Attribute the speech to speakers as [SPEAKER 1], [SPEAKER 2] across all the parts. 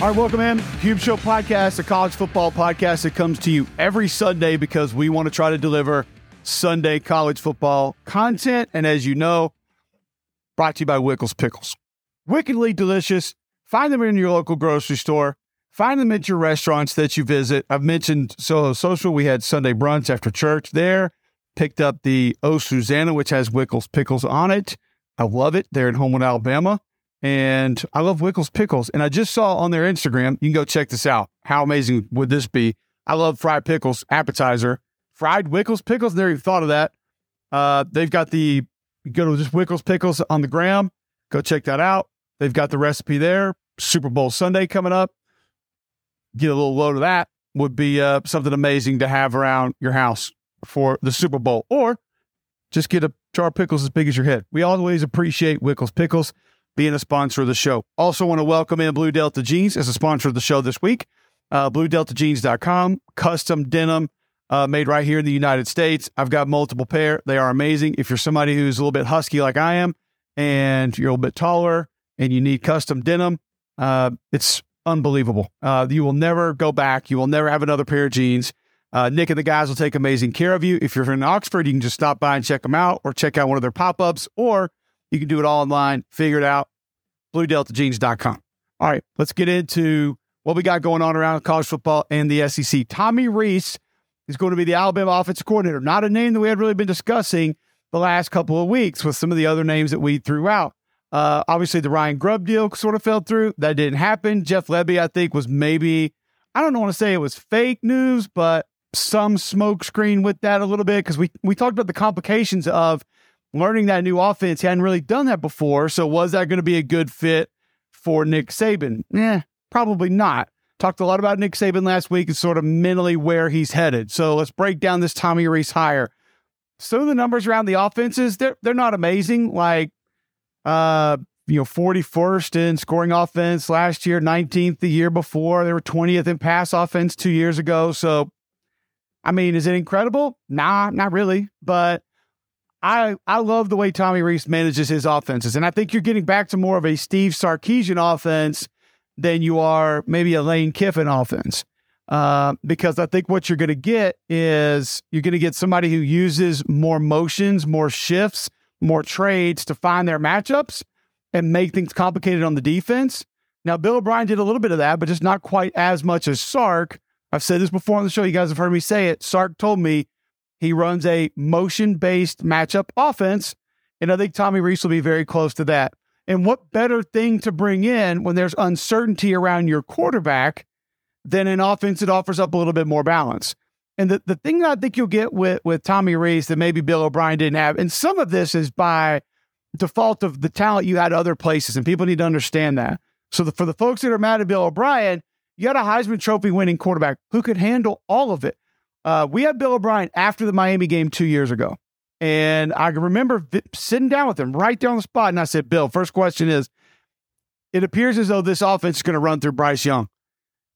[SPEAKER 1] All right, welcome in. Cube Show podcast, a college football podcast that comes to you every Sunday because we want to try to deliver Sunday college football content. And as you know, brought to you by Wickles Pickles. Wickedly delicious. Find them in your local grocery store. Find them at your restaurants that you visit. I've mentioned Solo Social. We had Sunday brunch after church there. Picked up the O Susanna, which has Wickles Pickles on it. I love it. They're in Homewood, Alabama and I love Wickles pickles. And I just saw on their Instagram, you can go check this out. How amazing would this be? I love fried pickles appetizer, fried Wickles pickles. Never even thought of that. Uh, they've got the go to just Wickles pickles on the gram. Go check that out. They've got the recipe there. Super Bowl Sunday coming up. Get a little load of that would be uh, something amazing to have around your house for the Super Bowl, or just get a jar of pickles as big as your head. We always appreciate Wickles pickles being a sponsor of the show. Also, want to welcome in Blue Delta Jeans as a sponsor of the show this week. Uh, BlueDeltaJeans.com, custom denim uh, made right here in the United States. I've got multiple pair. They are amazing. If you're somebody who's a little bit husky like I am, and you're a little bit taller, and you need custom denim, uh, it's unbelievable. Uh, you will never go back. You will never have another pair of jeans. Uh, Nick and the guys will take amazing care of you. If you're in Oxford, you can just stop by and check them out, or check out one of their pop ups, or you can do it all online. Figure it out. BlueDeltaJeans.com. All right, let's get into what we got going on around college football and the SEC. Tommy Rees is going to be the Alabama offensive coordinator. Not a name that we had really been discussing the last couple of weeks with some of the other names that we threw out. Uh, obviously, the Ryan Grubb deal sort of fell through. That didn't happen. Jeff Lebby, I think, was maybe, I don't want to say it was fake news, but some smokescreen with that a little bit because we, we talked about the complications of learning that new offense. He hadn't really done that before. So was that going to be a good fit for Nick Saban? Yeah, probably not. Talked a lot about Nick Saban last week and sort of mentally where he's headed. So let's break down this Tommy Rees hire. So the numbers around the offenses, they're they're not amazing. Like uh, you know, 41st in scoring offense last year, 19th the year before. They were 20th in pass offense two years ago. So I mean, is it incredible? Nah, not really. But I I love the way Tommy Rees manages his offenses, and I think you're getting back to more of a Steve Sarkisian offense than you are maybe a Lane Kiffin offense. Uh, because I think what you're going to get is you're going to get somebody who uses more motions, more shifts, more trades to find their matchups and make things complicated on the defense. Now, Bill O'Brien did a little bit of that, but just not quite as much as Sark. I've said this before on the show. You guys have heard me say it. Sark told me he runs a motion based matchup offense. And I think Tommy Rees will be very close to that. And what better thing to bring in when there's uncertainty around your quarterback than an offense that offers up a little bit more balance? And the, the thing that I think you'll get with, with Tommy Rees that maybe Bill O'Brien didn't have, and some of this is by default of the talent you had other places, and people need to understand that. So the, for the folks that are mad at Bill O'Brien, you had a Heisman Trophy winning quarterback who could handle all of it. Uh, we had Bill O'Brien after the Miami game two years ago. And I remember vi- sitting down with him right there on the spot. And I said, Bill, first question is it appears as though this offense is going to run through Bryce Young.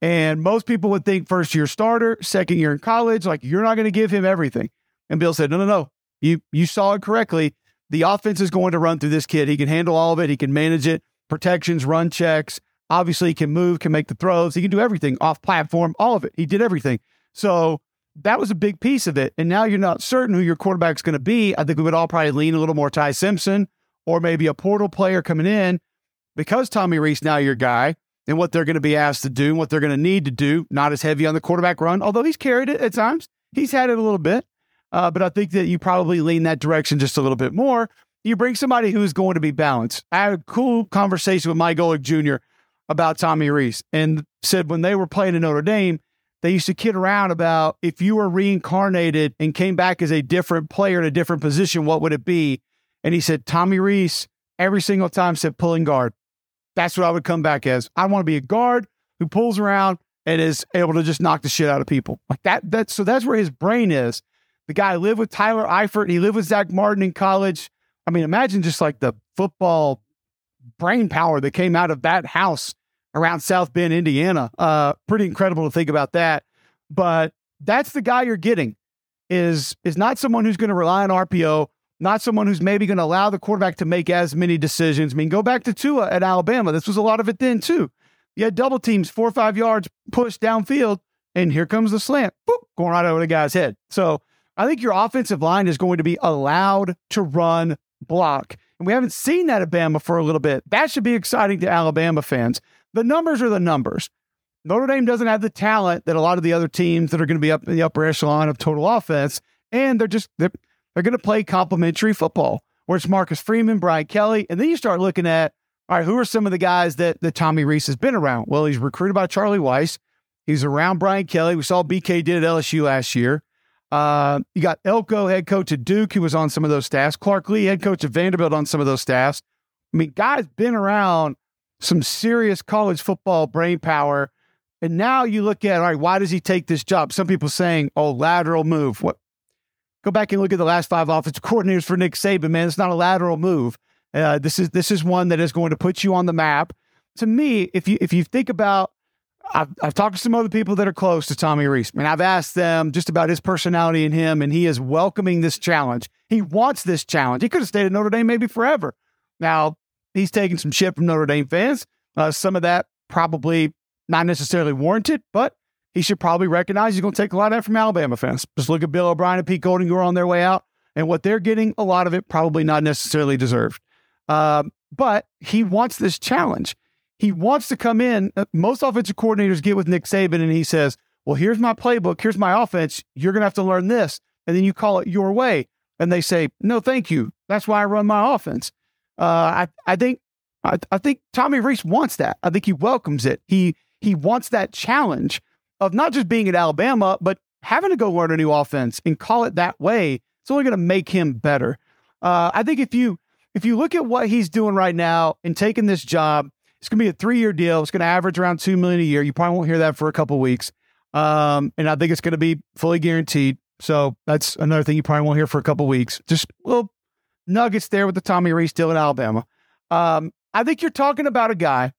[SPEAKER 1] And most people would think first year starter, second year in college, like you're not going to give him everything. And Bill said, no, no, no. You, you saw it correctly. The offense is going to run through this kid. He can handle all of it. He can manage it, protections, run checks. Obviously, he can move, can make the throws. He can do everything off platform, all of it. He did everything. So that was a big piece of it. And now you're not certain who your quarterback's going to be. I think we would all probably lean a little more Ty Simpson or maybe a portal player coming in because Tommy Rees now your guy and what they're going to be asked to do and what they're going to need to do. Not as heavy on the quarterback run, although he's carried it at times. He's had it a little bit. Uh, but I think that you probably lean that direction just a little bit more. You bring somebody who's going to be balanced. I had a cool conversation with Mike Golic Jr. about Tommy Rees and said when they were playing in Notre Dame, they used to kid around about if you were reincarnated and came back as a different player in a different position, what would it be? And he said, Tommy Rees, every single time said pulling guard. That's what I would come back as. I want to be a guard who pulls around and is able to just knock the shit out of people. Like that, that so that's where his brain is. The guy lived with Tyler Eifert, and he lived with Zach Martin in college. I mean, imagine just like the football brain power that came out of that house around South Bend, Indiana. Uh, pretty incredible to think about that. But that's the guy you're getting is is not someone who's going to rely on RPO, not someone who's maybe going to allow the quarterback to make as many decisions. I mean, go back to Tua at Alabama. This was a lot of it then too. You had double teams, four or five yards, push downfield, and here comes the slant, boop, going right over the guy's head. So I think your offensive line is going to be allowed to run block. And we haven't seen that at Bama for a little bit. That should be exciting to Alabama fans. The numbers are the numbers. Notre Dame doesn't have the talent that a lot of the other teams that are going to be up in the upper echelon of total offense, and they're just they're, they're going to play complementary football. Where it's Marcus Freeman, Brian Kelly, and then you start looking at all right, who are some of the guys that that Tommy Rees has been around? Well, he's recruited by Charlie Weis. He's around Brian Kelly. We saw BK did at LSU last year. Uh, you got Elko, head coach at Duke, who was on some of those staffs. Clark Lea, head coach at Vanderbilt, on some of those staffs. I mean, guys been around some serious college football brain power. And now you look at, all right, why does he take this job? Some people saying, oh, lateral move. What? Go back and look at the last five offensive coordinators for Nick Saban, man. It's not a lateral move. Uh, this is this is one that is going to put you on the map. To me, if you if you think about, I've, I've talked to some other people that are close to Tommy Rees, and I've asked them just about his personality and him, and he is welcoming this challenge. He wants this challenge. He could have stayed at Notre Dame maybe forever. Now he's taking some shit from Notre Dame fans. Uh, some of that probably not necessarily warranted, but he should probably recognize he's going to take a lot of that from Alabama fans. Just look at Bill O'Brien and Pete Golding who are on their way out, and what they're getting, a lot of it probably not necessarily deserved. Um, but he wants this challenge. He wants to come in. Uh, most offensive coordinators get with Nick Saban and he says, Well, here's my playbook. Here's my offense. You're going to have to learn this. And then you call it your way. And they say, No, thank you. That's why I run my offense. Uh, I, I think I, I think Tommy Rees wants that. I think he welcomes it. He he wants that challenge of not just being at Alabama, but having to go learn a new offense and call it that way. It's only going to make him better. Uh, I think if you if you look at what he's doing right now and taking this job, it's going to be a three year deal. It's going to average around two million a year. You probably won't hear that for a couple weeks, um, and I think it's going to be fully guaranteed. So that's another thing you probably won't hear for a couple weeks. Just a little nuggets there with the Tommy Rees deal in Alabama. Um, I think you're talking about a guy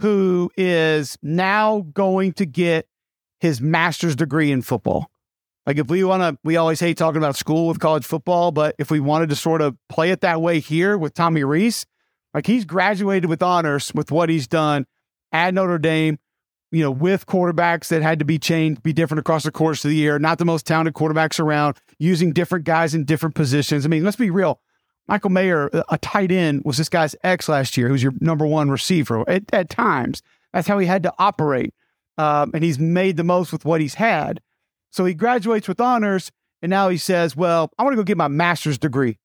[SPEAKER 1] who is now going to get his master's degree in football. Like if we want to, we always hate talking about school with college football, but if we wanted to sort of play it that way here with Tommy Rees, like he's graduated with honors with what he's done at Notre Dame, you know, with quarterbacks that had to be changed, be different across the course of the year, not the most talented quarterbacks around, using different guys in different positions. I mean, let's be real. Michael Mayer, a tight end, was this guy's ex last year, who's your number one receiver at, at times. That's how he had to operate. Um, and he's made the most with what he's had. So he graduates with honors, and now he says, Well, I want to go get my master's degree.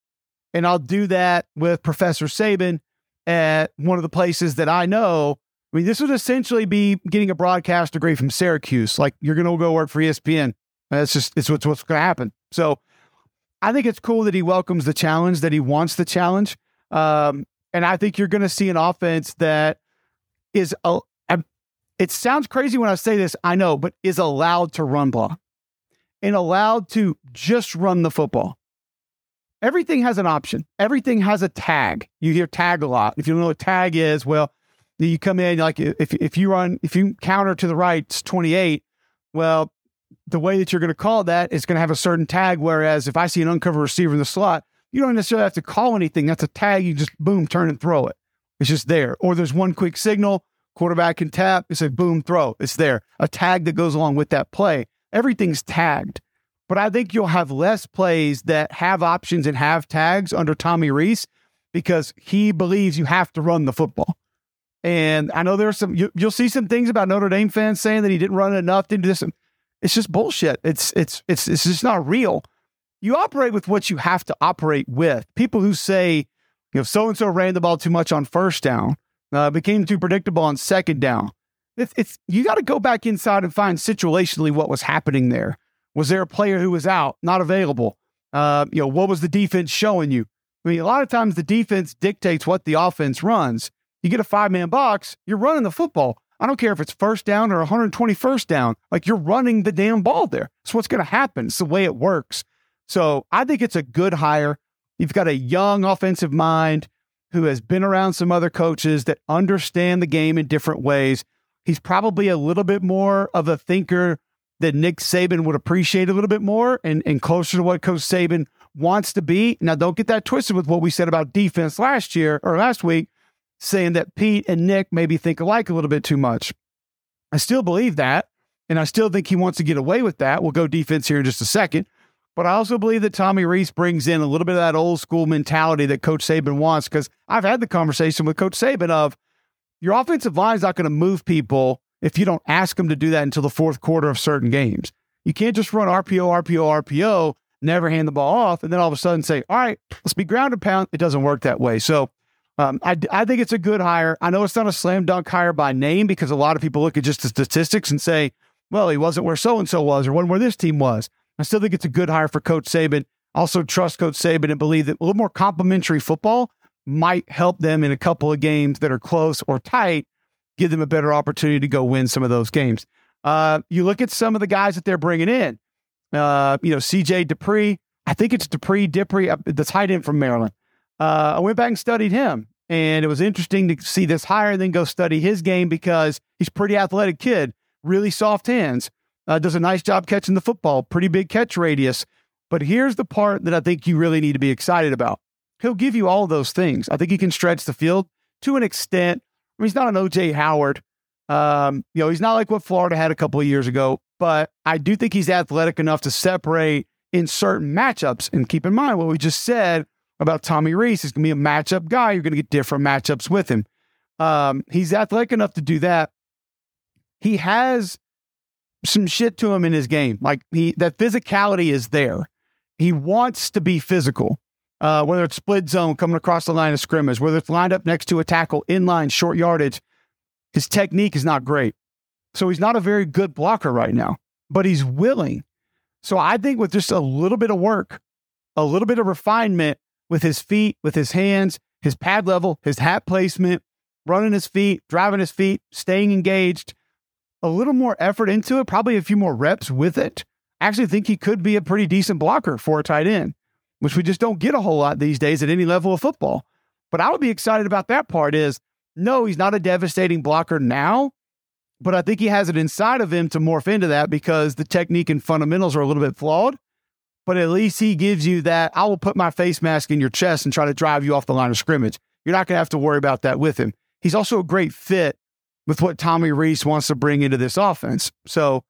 [SPEAKER 1] And I'll do that with Professor Saban at one of the places that I know. I mean, this would essentially be getting a broadcast degree from Syracuse. Like you're going to go work for ESPN. That's just it's what's what's going to happen. So I think it's cool that he welcomes the challenge, that he wants the challenge, um, and I think you're going to see an offense that is a. It sounds crazy when I say this, I know, but is allowed to run block and allowed to just run the football. Everything has an option. Everything has a tag. You hear tag a lot. If you don't know what tag is, well, you come in like if if you run if you counter to the right, it's 28. Well, the way that you're going to call that is going to have a certain tag. Whereas if I see an uncovered receiver in the slot, you don't necessarily have to call anything. That's a tag. You just boom, turn and throw it. It's just there. Or there's one quick signal. Quarterback can tap. It's a boom, throw. It's there. A tag that goes along with that play everything's tagged. But I think you'll have less plays that have options and have tags under Tommy Rees because he believes you have to run the football. And I know there's some you, will see some things about Notre Dame fans saying that he didn't run enough, didn't do this. It's just bullshit. It's it's it's it's just not real. You operate with what you have to operate with. People who say, you know, so and so ran the ball too much on first down, uh, became too predictable on second down. It's, it's you got to go back inside and find situationally what was happening there. Was there a player who was out, not available? Uh, you know, what was the defense showing you? I mean, a lot of times the defense dictates what the offense runs. You get a five man box, you're running the football. I don't care if it's first down or 121st down. Like you're running the damn ball there. It's what's going to happen. It's the way it works. So I think it's a good hire. You've got a young offensive mind who has been around some other coaches that understand the game in different ways. He's probably a little bit more of a thinker that Nick Saban would appreciate a little bit more and, and closer to what Coach Saban wants to be. Now, don't get that twisted with what we said about defense last year or last week. Saying that Pete and Nick maybe think alike a little bit too much. I still believe that. And I still think he wants to get away with that. We'll go defense here in just a second. But I also believe that Tommy Rees brings in a little bit of that old school mentality that Coach Saban wants. Because I've had the conversation with Coach Saban of your offensive line is not going to move people if you don't ask them to do that until the fourth quarter of certain games. You can't just run RPO, RPO, RPO, never hand the ball off, and then all of a sudden say, all right, let's be ground and pound. It doesn't work that way. So um, I, I think it's a good hire. I know it's not a slam dunk hire by name because a lot of people look at just the statistics and say, well, he wasn't where so and so was or wasn't where this team was. I still think it's a good hire for Coach Saban. Also, trust Coach Saban and believe that a little more complementary football might help them in a couple of games that are close or tight, give them a better opportunity to go win some of those games. Uh, you look at some of the guys that they're bringing in. Uh, you know, CJ Dippre. I think it's Dupree Dippre, uh, the tight end from Maryland. Uh, I went back and studied him, and it was interesting to see this hire and then go study his game because he's pretty athletic kid, really soft hands, uh, does a nice job catching the football, pretty big catch radius. But here's the part that I think you really need to be excited about. He'll give you all those things. I think he can stretch the field to an extent. I mean, he's not an OJ Howard. Um, you know, he's not like what Florida had a couple of years ago, but I do think he's athletic enough to separate in certain matchups. And keep in mind what we just said about Tommy Rees. He's going to be a matchup guy. You're going to get different matchups with him. Um, he's athletic enough to do that. He has some shit to him in his game. Like he, that physicality is there. He wants to be physical uh, whether it's split zone coming across the line of scrimmage, whether it's lined up next to a tackle, inline, short yardage, his technique is not great. So he's not a very good blocker right now, but he's willing. So I think with just a little bit of work, a little bit of refinement with his feet, with his hands, his pad level, his hat placement, running his feet, driving his feet, staying engaged, a little more effort into it, probably a few more reps with it. I actually think he could be a pretty decent blocker for a tight end which we just don't get a whole lot these days at any level of football. But I would be excited about that part is no, he's not a devastating blocker now, but I think he has it inside of him to morph into that because the technique and fundamentals are a little bit flawed. But at least he gives you that I will put my face mask in your chest and try to drive you off the line of scrimmage. You're not going to have to worry about that with him. He's also a great fit with what Tommy Rees wants to bring into this offense. So,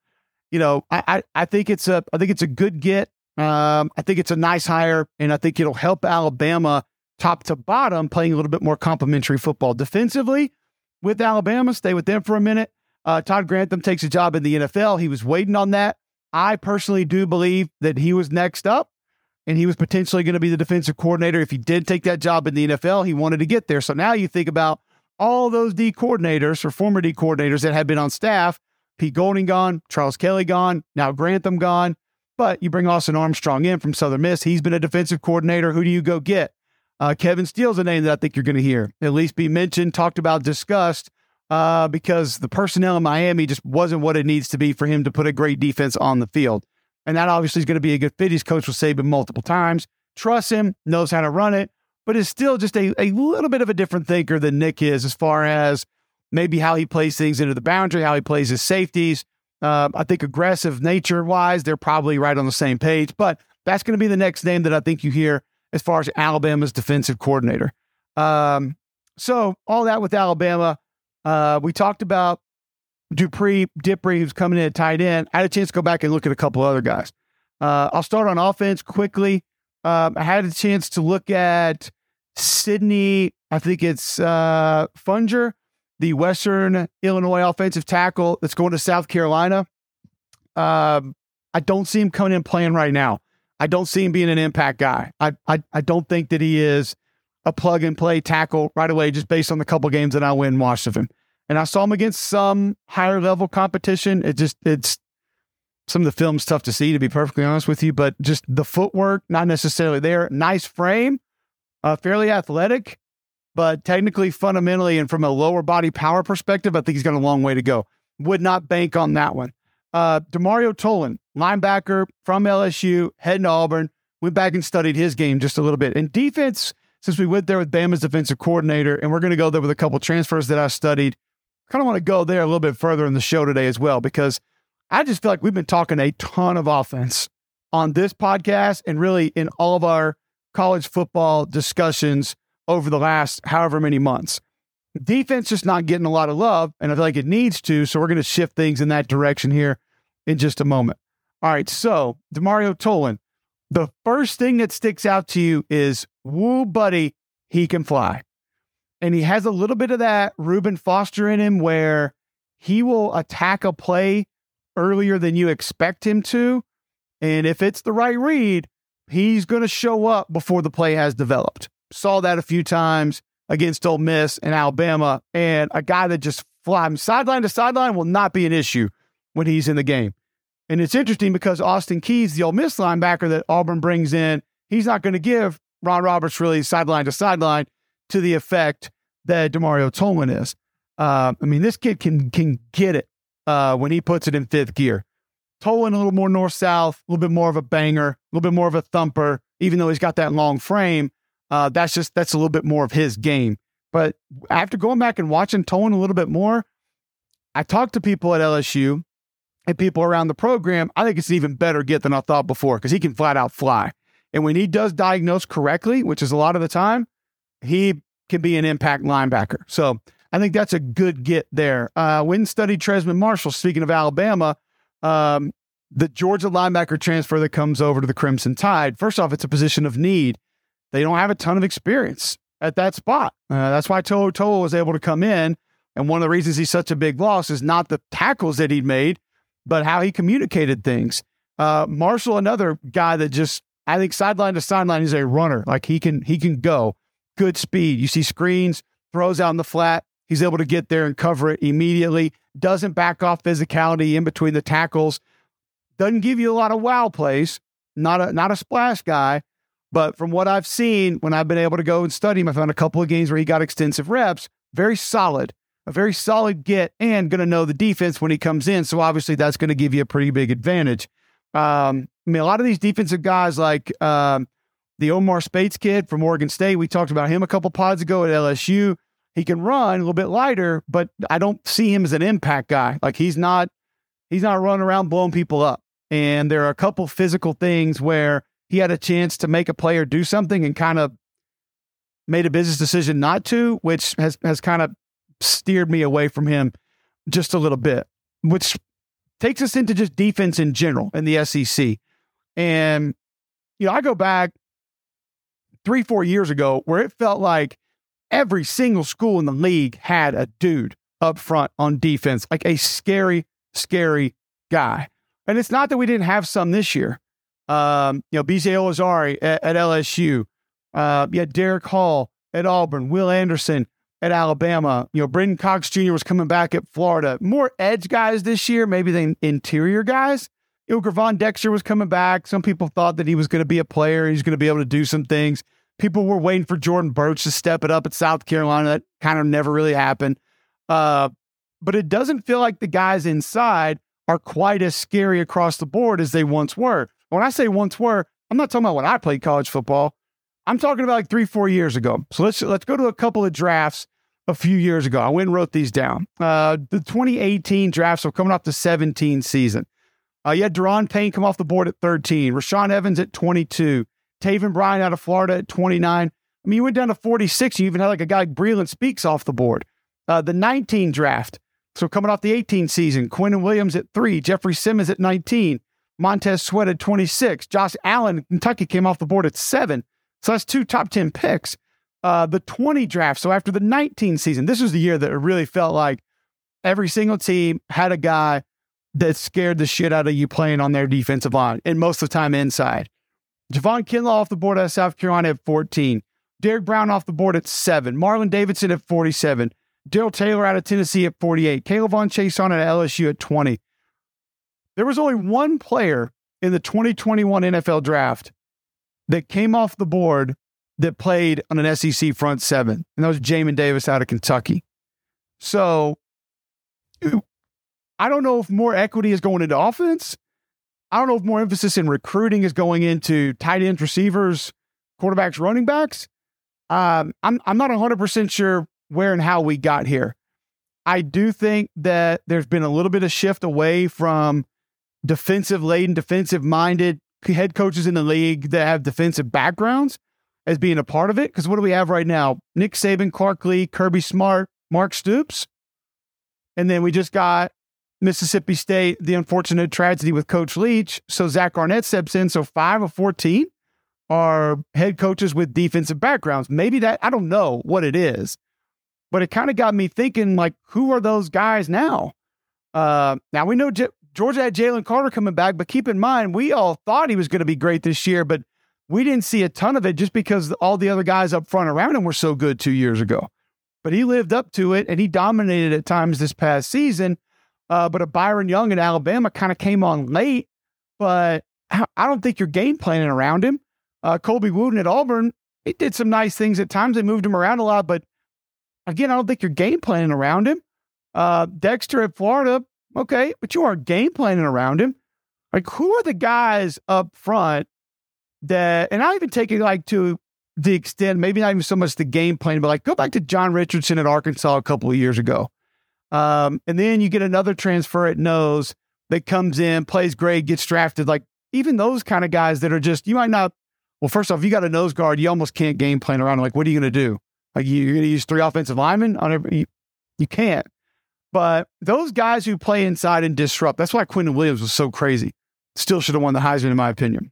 [SPEAKER 1] you know, I, I, I think it's a I think it's a good get. Um, I think it's a nice hire, and I think it'll help Alabama top to bottom playing a little bit more complementary football defensively with Alabama. Stay with them for a minute. Uh, Todd Grantham takes a job in the NFL. He was waiting on that. I personally do believe that he was next up and he was potentially going to be the defensive coordinator. If he did take that job in the NFL, he wanted to get there. So now you think about all those D coordinators or former D coordinators that had been on staff Pete Golding gone, Charles Kelly gone, now Grantham gone. But you bring Austin Armstrong in from Southern Miss. He's been a defensive coordinator. Who do you go get? Uh, Kevin Steele's a name that I think you're going to hear at least be mentioned, talked about, discussed, uh, because the personnel in Miami just wasn't what it needs to be for him to put a great defense on the field. And that obviously is going to be a good fit. His coach will with Saban multiple times. Trust him, knows how to run it, but is still just a, a little bit of a different thinker than Nick is as far as maybe how he plays things into the boundary, how he plays his safeties, uh, I think aggressive nature wise, they're probably right on the same page. But that's going to be the next name that I think you hear as far as Alabama's defensive coordinator. Um, so all that with Alabama, uh, we talked about Dupree, Dippre, who's coming in at tight end. I had a chance to go back and look at a couple other guys. Uh, I'll start on offense quickly. Um, I had a chance to look at Sydney. I think it's uh, Fungier the Western Illinois offensive tackle that's going to South Carolina. Um, I don't see him coming in playing right now. I don't see him being an impact guy. I, I, I don't think that he is a plug and play tackle right away, just based on the couple games that I went and watched of him. And I saw him against some higher level competition. It just, it's some of the film's tough to see, to be perfectly honest with you, but just the footwork, not necessarily there. Nice frame, uh, fairly athletic but technically, fundamentally, and from a lower body power perspective, I think he's got a long way to go. Would not bank on that one. Uh, Demario Tolan, linebacker from LSU, heading to Auburn, went back and studied his game just a little bit. And defense, since we went there with Bama's defensive coordinator, and we're going to go there with a couple transfers that I studied, kind of want to go there a little bit further in the show today as well, because I just feel like we've been talking a ton of offense on this podcast and really in all of our college football discussions over the last however many months. Defense just not getting a lot of love, and I feel like it needs to. So we're going to shift things in that direction here in just a moment. All right, so Demario Tolan, the first thing that sticks out to you is, woo, buddy, he can fly. And he has a little bit of that Reuben Foster in him where he will attack a play earlier than you expect him to. And if it's the right read, he's going to show up before the play has developed. Saw that a few times against Ole Miss and Alabama. And a guy that just flies sideline to sideline will not be an issue when he's in the game. And it's interesting because Austin Keys, the old Miss linebacker that Auburn brings in, he's not going to give Ron Roberts really sideline to sideline to the effect that Demario Tolan is. Uh, I mean, this kid can can get it uh, when he puts it in fifth gear. Tolan a little more north south, a little bit more of a banger, a little bit more of a thumper. Even though he's got that long frame, uh, that's just that's a little bit more of his game. But after going back and watching Tolan a little bit more, I talked to people at LSU and people around the program. I think it's even better get than I thought before because he can flat out fly. And when he does diagnose correctly, which is a lot of the time, he can be an impact linebacker. So I think that's a good get there. Uh, when studied Trezmen Marshall, speaking of Alabama, um, the Georgia linebacker transfer that comes over to the Crimson Tide. First off, it's a position of need. They don't have a ton of experience at that spot. Uh, that's why To'o was able to come in. And one of the reasons he's such a big loss is not the tackles that he'd made, but how he communicated things. Uh, Marshall, another guy that just I think sideline to sideline is a runner. Like he can he can go good speed. You see screens, throws out in the flat. He's able to get there and cover it immediately. Doesn't back off physicality in between the tackles. Doesn't give you a lot of wow plays. Not a not a splash guy, but from what I've seen when I've been able to go and study him, I found a couple of games where he got extensive reps. Very solid, a very solid get, and going to know the defense when he comes in. So obviously that's going to give you a pretty big advantage. Um, I mean, a lot of these defensive guys like um, the Omar Speights kid from Oregon State. We talked about him a couple pods ago at LSU. He can run a little bit lighter, but I don't see him as an impact guy. Like he's not he's not running around blowing people up. And there are a couple physical things where he had a chance to make a player do something and kind of made a business decision not to, which has has kind of steered me away from him just a little bit, which takes us into just defense in general in the SEC. And you know, I go back three, four years ago where it felt like every single school in the league had a dude up front on defense, like a scary, scary guy. And it's not that we didn't have some this year. Um, you know, BJ Ojulari at, at LSU. Uh, you had Derick Hall at Auburn, Will Anderson at Alabama. You know, Brenton Cox Jr. was coming back at Florida. More edge guys this year, maybe than interior guys. You know, Gervon Dexter was coming back. Some people thought that he was going to be a player. He's going to be able to do some things. People were waiting for Jordan Burch to step it up at South Carolina. That kind of never really happened. Uh, but it doesn't feel like the guys inside are quite as scary across the board as they once were. When I say once were, I'm not talking about when I played college football. I'm talking about like three, four years ago. So let's let's go to a couple of drafts a few years ago. I went and wrote these down. Uh, the 2018 draft, so coming off the 17 season. Uh, you had Daron Payne come off the board at 13, Rashaan Evans at 22, Taven Bryan out of Florida at 29. I mean, you went down to 46. You even had like a guy like Breeland Speaks off the board. Uh, the 19 draft. So coming off the 18 season, Quinnen Williams at three, Jeffrey Simmons at 19, Montez Sweat at 26, Josh Allen, Kentucky came off the board at seven. So that's two top 10 picks. Uh, the 20 draft. So after the 19 season, this was the year that it really felt like every single team had a guy that scared the shit out of you playing on their defensive line, and most of the time inside. Javon Kinlaw off the board at South Carolina at 14. Derrick Brown off the board at seven. Marlon Davidson at 47. Darrell Taylor out of Tennessee at 48. K'Lavon Chaisson at LSU at 20. There was only one player in the 2021 NFL draft that came off the board that played on an SEC front seven, and that was Jamin Davis out of Kentucky. So I don't know if more equity is going into offense I don't know if more emphasis in recruiting is going into tight ends, receivers, quarterbacks, running backs. Um, I'm I'm not 100 percent sure where and how we got here. I do think that there's been a little bit of shift away from defensive laden, defensive minded head coaches in the league that have defensive backgrounds as being a part of it. Because what do we have right now? Nick Saban, Clark Lea, Kirby Smart, Mark Stoops. And then we just got Mississippi State, the unfortunate tragedy with Coach Leach. So Zach Arnett steps in. So five of 14 are head coaches with defensive backgrounds. Maybe that, I don't know what it is, but it kind of got me thinking like, who are those guys now? Uh, now we know J- Georgia had Jalen Carter coming back, but keep in mind, we all thought he was going to be great this year, but we didn't see a ton of it just because all the other guys up front around him were so good two years ago. But he lived up to it and he dominated at times this past season. Uh, but a Byron Young in Alabama kind of came on late, but I don't think you're game planning around him. Uh, Colby Wooden at Auburn, he did some nice things at times. They moved him around a lot, but again, I don't think you're game planning around him. Uh, Dexter at Florida, okay, but you are game planning around him. Like, who are the guys up front that, and I even take it like to the extent, maybe not even so much the game plan, but like go back to John Richardson at Arkansas a couple of years ago. Um, and then you get another transfer at nose that comes in, plays great, gets drafted. Like even those kind of guys that are just, you might not, well, first off, you got a nose guard, you almost can't game plan around. Like, what are you going to do? Like, you're going to use three offensive linemen on every, you, you can't. But those guys who play inside and disrupt, that's why Quinnen Williams was so crazy. Still should have won the Heisman, in my opinion.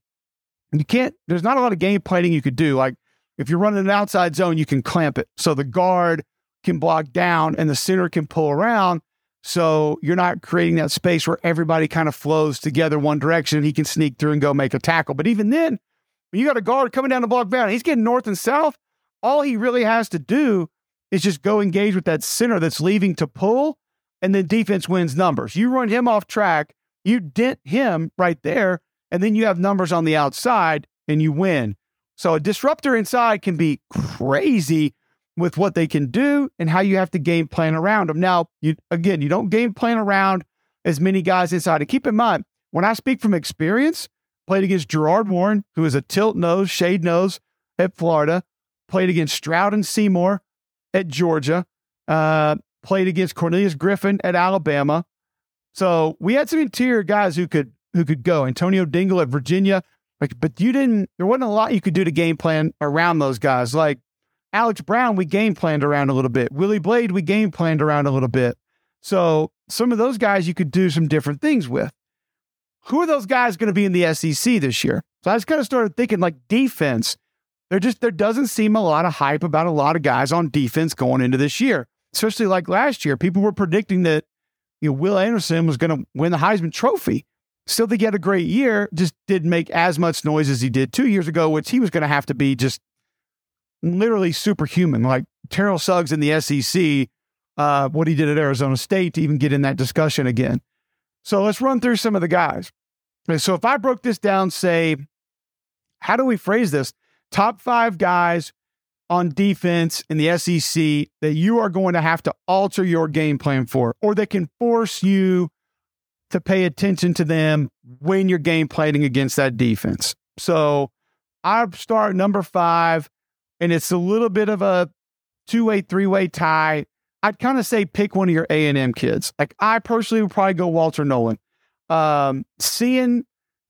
[SPEAKER 1] You can't, there's not a lot of game planning you could do. Like, if you're running an outside zone, you can clamp it. So the guard can block down and the center can pull around. So you're not creating that space where everybody kind of flows together one direction. He can sneak through and go make a tackle. But even then, when you got a guard coming down the block down, he's getting north and south. All he really has to do is just go engage with that center that's leaving to pull, and then defense wins numbers. You run him off track, you dent him right there, and then you have numbers on the outside and you win. So a disruptor inside can be crazy with what they can do and how you have to game plan around them. Now, you again, you don't game plan around as many guys inside. And keep in mind, when I speak from experience, played against Gerard Warren, who is a tilt nose, shade nose at Florida, played against Stroud and Seymour at Georgia, uh, played against Cornelius Griffin at Alabama. So we had some interior guys who could who could go. Antonio Dingle at Virginia. Like, but you didn't, there wasn't a lot you could do to game plan around those guys. Like Alex Brown, we game planned around a little bit. Willie Blade, we game planned around a little bit. So some of those guys you could do some different things with. Who are those guys going to be in the SEC this year? So I just kind of started thinking like defense. There just there doesn't seem a lot of hype about a lot of guys on defense going into this year. Especially like last year, people were predicting that you know Will Anderson was going to win the Heisman Trophy. Still think he had a great year, just didn't make as much noise as he did two years ago, which he was going to have to be just literally superhuman. Like Terrell Suggs in the SEC, uh, what he did at Arizona State to even get in that discussion again. So let's run through some of the guys. So if I broke this down, say, how do we phrase this? Top five guys on defense in the SEC that you are going to have to alter your game plan for, or that can force you to pay attention to them when you're game planning against that defense. So I start number five, and it's a little bit of a two way, three way tie. I'd kind of say pick one of your A and M kids. Like I personally would probably go Walter Nolen. Um, seeing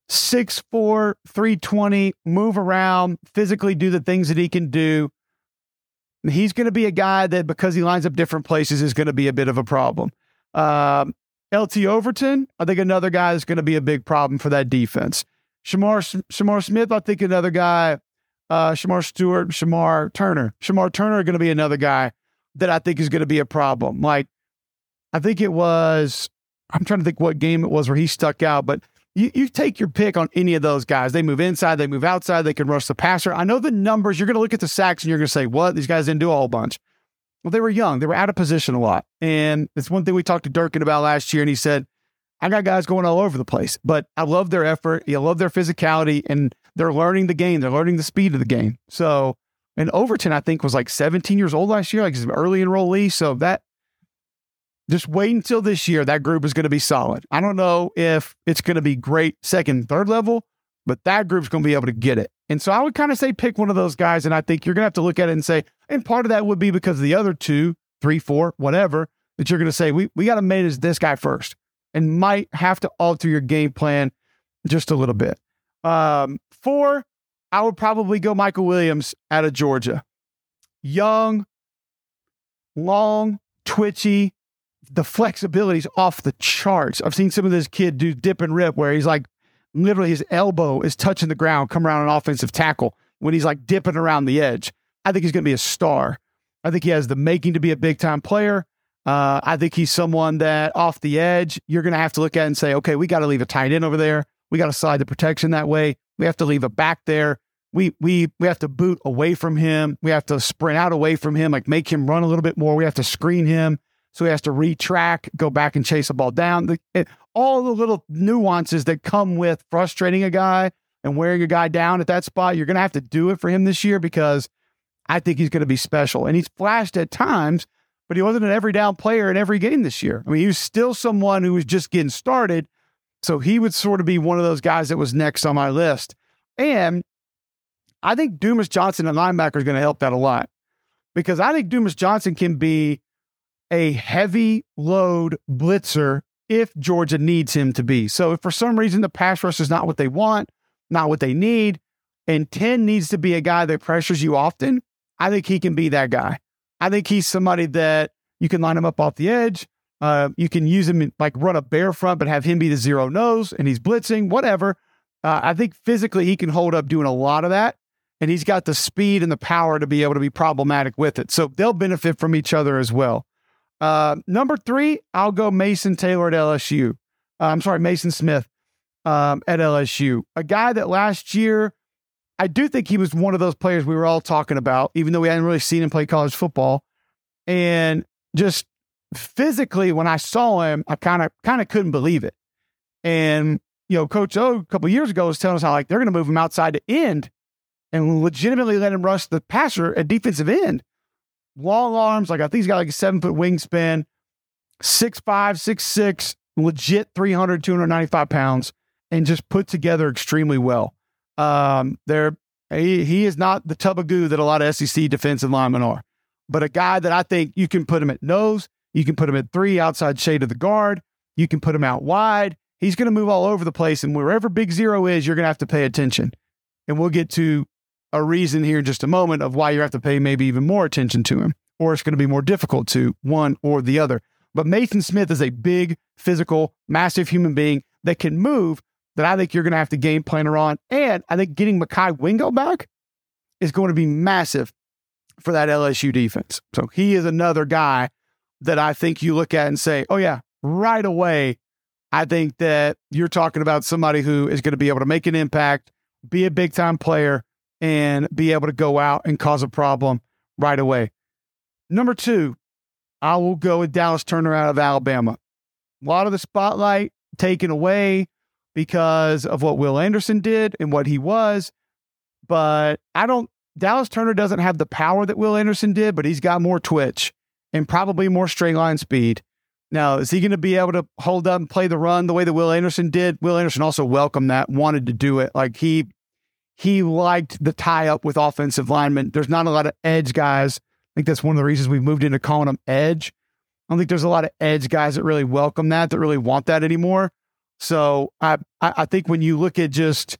[SPEAKER 1] six four, three twenty, move around, physically do the things that he can do. He's going to be a guy that because he lines up different places is going to be a bit of a problem. Um, LT Overton, I think another guy that's going to be a big problem for that defense. Shamar, Shamar Smith, I think another guy. Uh, Shemar Stewart, Shemar Turner. Shemar Turner are going to be another guy that I think is going to be a problem. Like, I think it was, I'm trying to think what game it was where he stuck out, but you, you take your pick on any of those guys. They move inside, they move outside, they can rush the passer. I know the numbers. You're going to look at the sacks and you're going to say, what? These guys didn't do a whole bunch. Well, they were young. They were out of position a lot. And it's one thing we talked to Durkin about last year. And he said, I got guys going all over the place, but I love their effort. I love their physicality and they're learning the game. They're learning the speed of the game. So, and Overton, I think, was like 17 years old last year, like an early enrollee. So that just wait until this year. That group is going to be solid. I don't know if it's going to be great second, third level, but that group's going to be able to get it. And so I would kind of say pick one of those guys. And I think you're going to have to look at it and say, and part of that would be because the other two, three, four, whatever, that you're going to say, we, we got to make as this guy first and might have to alter your game plan just a little bit. Um, four, I would probably go Mykel Williams out of Georgia. Young, long, twitchy. The flexibility's off the charts. I've seen some of this kid do dip and rip where he's like literally his elbow is touching the ground, come around an offensive tackle when he's like dipping around the edge. I think he's going to be a star. I think he has the making to be a big time player. Uh, I think he's someone that off the edge, you're going to have to look at and say, okay, we got to leave a tight end over there. We got to slide the protection that way. We have to leave a back there. We we we have to boot away from him. We have to sprint out away from him, like make him run a little bit more. We have to screen him, so he has to retrack, go back and chase the ball down. The, it, all the little nuances that come with frustrating a guy and wearing a guy down at that spot. You're going to have to do it for him this year because I think he's going to be special. And he's flashed at times, but he wasn't an every down player in every game this year. I mean, he was still someone who was just getting started. So he would sort of be one of those guys that was next on my list. And I think Dumas Johnson and linebacker is going to help that a lot because I think Dumas Johnson can be a heavy load blitzer if Georgia needs him to be. So if for some reason the pass rush is not what they want, not what they need, and 10 needs to be a guy that pressures you often, I think he can be that guy. I think he's somebody that you can line him up off the edge. Uh, you can use him like run a bear front, but have him be the zero nose and he's blitzing, whatever. Uh, I think physically he can hold up doing a lot of that. And he's got the speed and the power to be able to be problematic with it. So they'll benefit from each other as well. Uh, number three, I'll go Mason Taylor at LSU. Uh, I'm sorry, Maason Smith um, at LSU. A guy that last year I do think he was one of those players we were all talking about, even though we hadn't really seen him play college football. And just physically, when I saw him, I kind of kind of couldn't believe it. And you know, Coach O a couple years ago was telling us how like they're going to move him outside to end and legitimately let him rush the passer at defensive end. Long arms, like I think he's got like a seven foot wingspan, six five, six six, legit 300, 295 pounds, and just put together extremely well. Um, there, he, he is not the tub of goo that a lot of SEC defensive linemen are, but a guy that I think you can put him at nose, you can put him at three outside shade of the guard, you can put him out wide. He's going to move all over the place, and wherever Big Zero is, you're going to have to pay attention. And we'll get to a reason here in just a moment of why you have to pay maybe even more attention to him, or it's going to be more difficult to one or the other. But Maason Smith is a big, physical, massive human being that can move that I think you're going to have to game plan around. And I think getting Mekhi Wingo back is going to be massive for that LSU defense. So he is another guy that I think you look at and say, oh, yeah, right away, I think that you're talking about somebody who is going to be able to make an impact, be a big time player, and be able to go out and cause a problem right away. Number two, I will go with Dallas Turner out of Alabama. A lot of the spotlight taken away because of what Will Anderson did and what he was. But I don't, Dallas Turner doesn't have the power that Will Anderson did, but he's got more twitch and probably more straight line speed. Now, is he going to be able to hold up and play the run the way that Will Anderson did? Will Anderson also welcomed that, wanted to do it. Like he, he liked the tie up with offensive linemen. There's not a lot of edge guys. I think that's one of the reasons we've moved into calling them edge. I don't think there's a lot of edge guys that really welcome that, that really want that anymore. So I I think when you look at just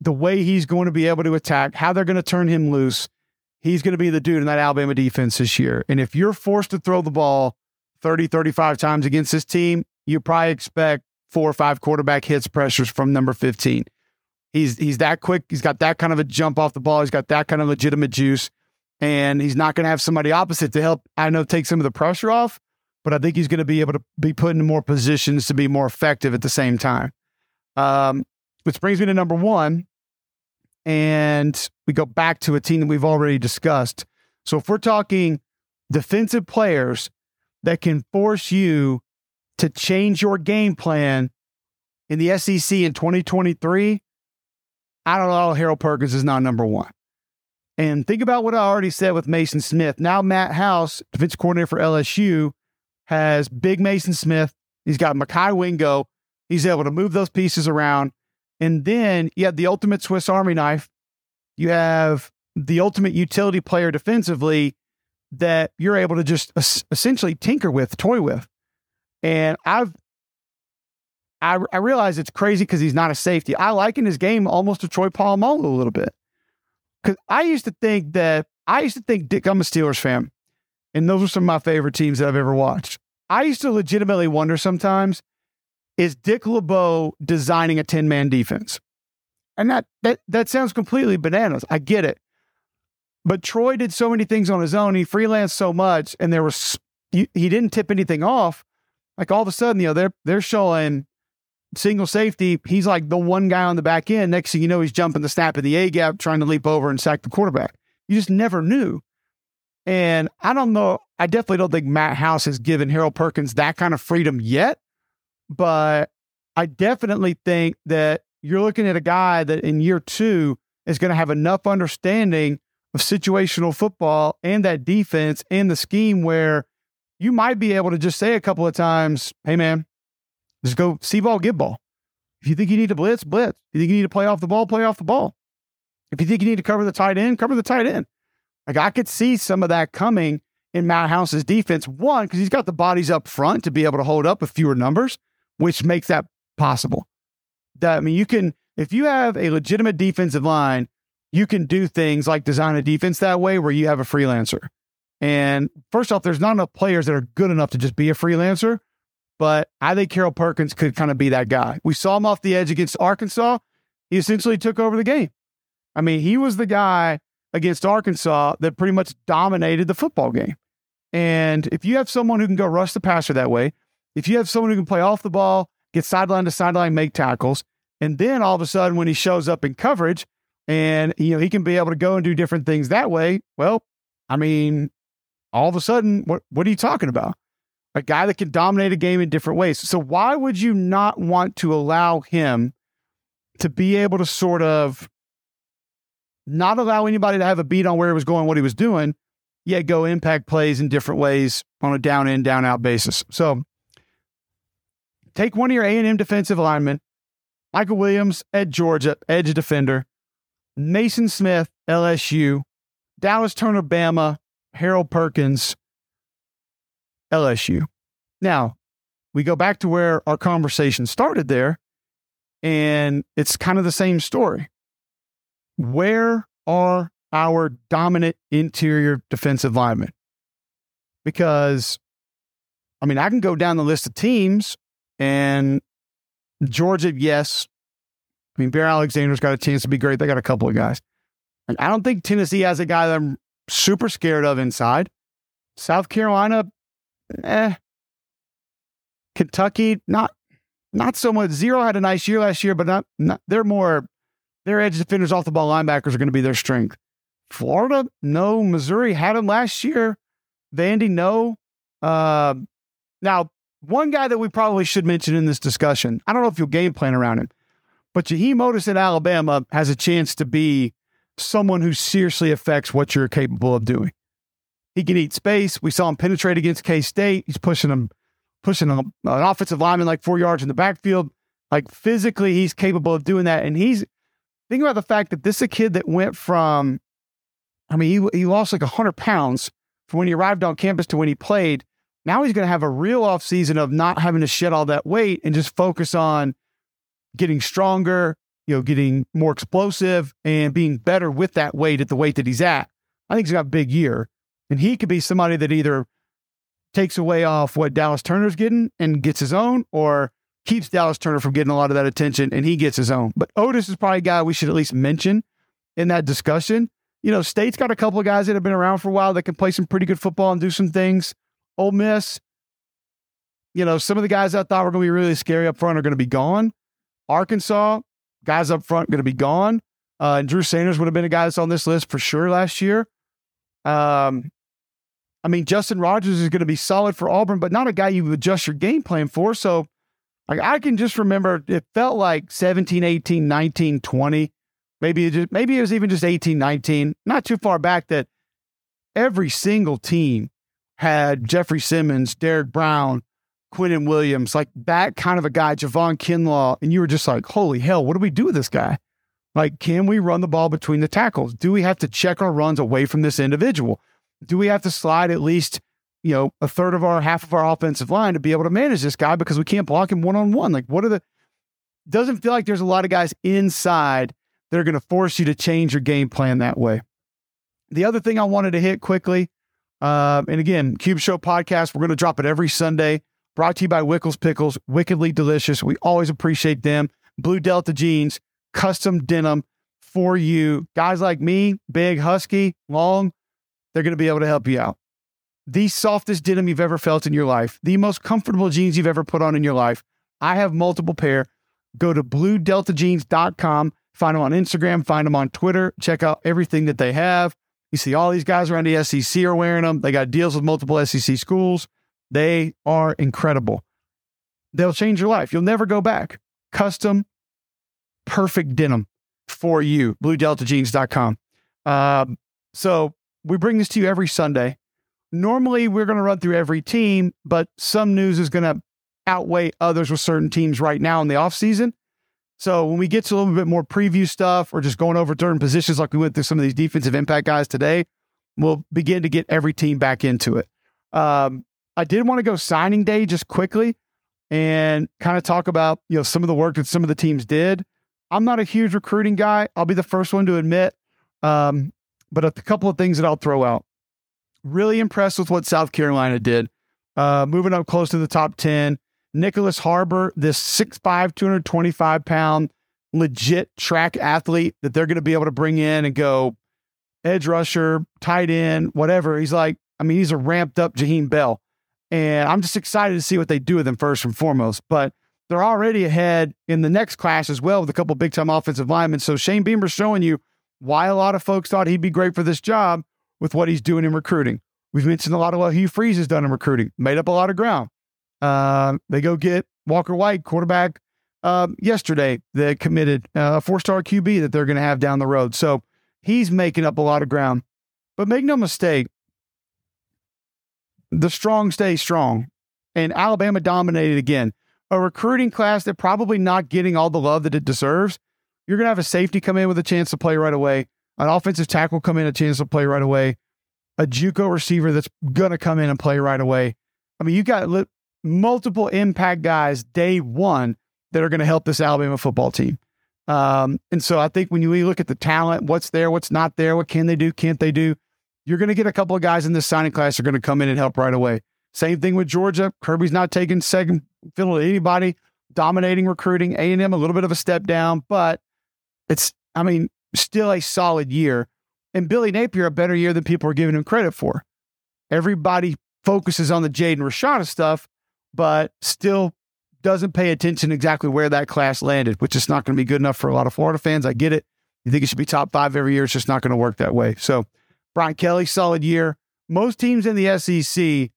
[SPEAKER 1] the way he's going to be able to attack, how they're going to turn him loose, he's going to be the dude in that Alabama defense this year. And if you're forced to throw the ball 30, 35 times against this team, you probably expect four or five quarterback hits pressures from number 15. He's he's that quick. He's got that kind of a jump off the ball. He's got that kind of legitimate juice. And he's not going to have somebody opposite to help, I know, take some of the pressure off but I think he's going to be able to be put in more positions to be more effective at the same time. Um, which brings me to number one. And we go back to a team that we've already discussed. So if we're talking defensive players that can force you to change your game plan in the SEC in 2023, I don't know. Harold Perkins is not number one. And think about what I already said with Maason Smith. Now, Matt House, defensive coordinator for LSU, has Big Maason Smith. He's got Mekhi Wingo. He's able to move those pieces around. And then you have the ultimate Swiss Army knife. You have the ultimate utility player defensively that you're able to just essentially tinker with, toy with. And I've, I, I realize it's crazy because he's not a safety. I liken his game almost to Troy Polamalu a little bit. Because I used to think that, I used to think Dick, I'm a Steelers fan. And those are some of my favorite teams that I've ever watched. I used to legitimately wonder sometimes is Dick LeBeau designing a 10 man defense? And that, that, that sounds completely bananas. I get it. But Troy did so many things on his own. He freelanced so much, and there was he, didn't tip anything off. Like all of a sudden, you know, they're they're showing single safety. He's like the one guy on the back end. Next thing you know, he's jumping the snap in the A gap, trying to leap over and sack the quarterback. You just never knew. And I don't know. I definitely don't think Matt House has given Harold Perkins that kind of freedom yet. But I definitely think that you're looking at a guy that in year two is going to have enough understanding of situational football and that defense and the scheme where you might be able to just say a couple of times, hey, man, just go see ball, give ball. If you think you need to blitz, blitz. If you think you need to play off the ball, play off the ball. If you think you need to cover the tight end, cover the tight end. Like I could see some of that coming in Matt House's defense. One, because he's got the bodies up front to be able to hold up with fewer numbers, which makes that possible. That I mean, you can if you have a legitimate defensive line, you can do things like design a defense that way where you have a freelancer. And first off, there's not enough players that are good enough to just be a freelancer. But I think Harold Perkins could kind of be that guy. We saw him off the edge against Arkansas. He essentially took over the game. I mean, he was the guy against Arkansas that pretty much dominated the football game. And if you have someone who can go rush the passer that way, if you have someone who can play off the ball, get sideline to sideline, make tackles, and then all of a sudden when he shows up in coverage and you know he can be able to go and do different things that way, well, I mean, all of a sudden, what what are you talking about? A guy that can dominate a game in different ways. So why would you not want to allow him to be able to sort of not allow anybody to have a beat on where he was going, what he was doing, yet go impact plays in different ways on a down in, down out basis. So take one of your A&M defensive linemen, Mykel Williams at Georgia, edge defender, Maason Smith, LSU, Dallas Turner, Bama, Harold Perkins, LSU. Now, we go back to where our conversation started there, and it's kind of the same story. Where are our dominant interior defensive linemen? Because, I mean, I can go down the list of teams, and Georgia, yes. I mean, Bear Alexander's got a chance to be great. They got a couple of guys. And I don't think Tennessee has a guy that I'm super scared of inside. South Carolina, eh. Kentucky, not not so much. Zero had a nice year last year, but not, not they're more their edge defenders off the ball linebackers are going to be their strength. Florida, no. Missouri had them last year. Vandy, no. Uh, now, one guy that we probably should mention in this discussion, I don't know if you'll game plan around him, but Jaheim Oatis at Alabama has a chance to be someone who seriously affects what you're capable of doing. He can eat space. We saw him penetrate against K State. He's pushing him, pushing him, an offensive lineman like four yards in the backfield. Like physically, he's capable of doing that. And he's think about the fact that this is a kid that went from, I mean, he, he lost like 100 pounds from when he arrived on campus to when he played. Now he's going to have a real off season of not having to shed all that weight and just focus on getting stronger, you know, getting more explosive and being better with that weight at the weight that he's at. I think he's got a big year. And he could be somebody that either takes away off what Dallas Turner's getting and gets his own, or keeps Dallas Turner from getting a lot of that attention and he gets his own. But Oatis is probably a guy we should at least mention in that discussion. You know, State's got a couple of guys that have been around for a while that can play some pretty good football and do some things. Ole Miss, you know, some of the guys I thought were going to be really scary up front are going to be gone. Arkansas, guys up front going to be gone. Uh, and Drew Sanders would have been a guy that's on this list for sure last year. Um, I mean, Justin Rogers is going to be solid for Auburn, but not a guy you adjust your game plan for. So I can just remember it felt like 17, 18, 19, 20. Maybe it just, maybe it was even just 18, 19, not too far back that every single team had Jeffrey Simmons, Derrick Brown, Quinnen Williams, like that kind of a guy, Javon Kinlaw. And you were just like, holy hell, what do we do with this guy? Like, can we run the ball between the tackles? Do we have to check our runs away from this individual? Do we have to slide at least, you know, a third of our half of our offensive line to be able to manage this guy because we can't block him one on one? Like, what are the doesn't feel like there's a lot of guys inside that are going to force you to change your game plan that way. The other thing I wanted to hit quickly Um, and again, Cube Show podcast, we're going to drop it every Sunday. Brought to you by Wickles Pickles, wickedly delicious. We always appreciate them. Blue Delta jeans, custom denim for you. Guys like me, big, husky, long, they're going to be able to help you out. The softest denim you've ever felt in your life, the most comfortable jeans you've ever put on in your life. I have multiple pair. Go to bluedeltajeans.com, find them on Instagram, find them on Twitter, check out everything that they have. You see all these guys around the SEC are wearing them. They got deals with multiple SEC schools. They are incredible. They'll change your life. You'll never go back. Custom, perfect denim for you. BlueDeltaJeans.com. Um, so we bring this to you every Sunday. Normally, we're going to run through every team, but some news is going to outweigh others with certain teams right now in the offseason. So when we get to a little bit more preview stuff or just going over certain positions like we went through some of these defensive impact guys today, we'll begin to get every team back into it. Um, I did want to go signing day just quickly and kind of talk about you know some of the work that some of the teams did. I'm not a huge recruiting guy. I'll be the first one to admit, um, but a couple of things that I'll throw out. Really impressed with what South Carolina did, uh, moving up close to the top ten. Nyckoles Harbor, this 6'5", 225 pound legit track athlete that they're going to be able to bring in and go edge rusher, tight end, whatever. He's like, I mean, he's a ramped up Jaheim Bell. And I'm just excited to see what they do with him first and foremost. But they're already ahead in the next class as well with a couple big time offensive linemen. So Shane Beamer's showing you why a lot of folks thought he'd be great for this job with what he's doing in recruiting. We've mentioned a lot of what Hugh Freeze has done in recruiting, made up a lot of ground. Uh, they go get Walker White, quarterback, uh, yesterday that committed uh, a four star QB that they're going to have down the road. So he's making up a lot of ground. But make no mistake, the strong stay strong. And Alabama dominated again. A recruiting class that probably not getting all the love that it deserves. You're going to have a safety come in with a chance to play right away, an offensive tackle come in a chance to play right away, a JUCO receiver that's going to come in and play right away. I mean, you got li- multiple impact guys day one that are going to help this Alabama football team. Um, and so I think when you look at the talent, what's there, what's not there, what can they do, can't they do, you're going to get a couple of guys in this signing class are going to come in and help right away. Same thing with Georgia. Kirby's not taking second fiddle to anybody, dominating recruiting. A&M a little bit of a step down, but it's, I mean, still a solid year. And Billy Napier, a better year than people are giving him credit for. Everybody focuses on the Jaden Rashada stuff, but still doesn't pay attention exactly where that class landed, which is not going to be good enough for a lot of Florida fans. I get it. You think it should be top five every year. It's just not going to work that way. So, Brian Kelly, solid year. Most teams in the SEC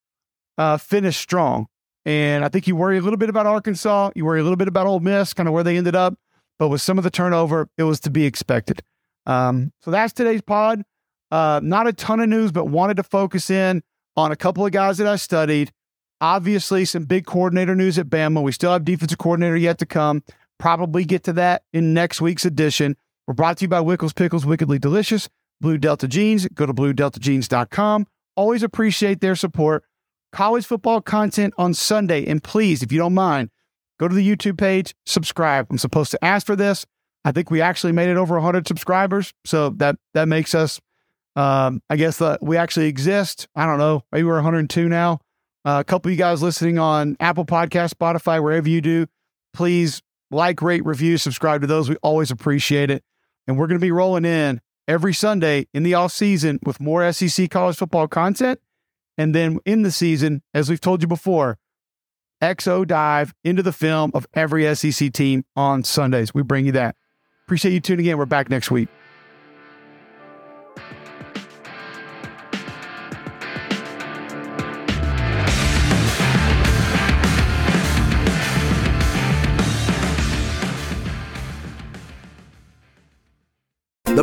[SPEAKER 1] uh, finished strong. And I think you worry a little bit about Arkansas. You worry a little bit about Ole Miss, kind of where they ended up. But with some of the turnover, it was to be expected. Um, so that's today's pod. Uh, not a ton of news, but wanted to focus in on a couple of guys that I studied. Obviously, some big coordinator news at Bama. We still have defensive coordinator yet to come. Probably get to that in next week's edition. We're brought to you by Wickles Pickles, Wickedly Delicious. Blue Delta Jeans. Go to bluedeltajeans.com. Always appreciate their support. College football content on Sunday. And please, if you don't mind, go to the YouTube page, subscribe. I'm supposed to ask for this. I think we actually made it over 100 subscribers. So that that makes us, um, I guess, that we actually exist. I don't know. Maybe we're 102 now. Uh, a couple of you guys listening on Apple Podcast, Spotify, wherever you do, please like, rate, review, subscribe to those. We always appreciate it. And we're going to be rolling in every Sunday in the off season with more SEC college football content. And then in the season, as we've told you before, XO dive into the film of every SEC team on Sundays. We bring you that. Appreciate you tuning in. We're back next week.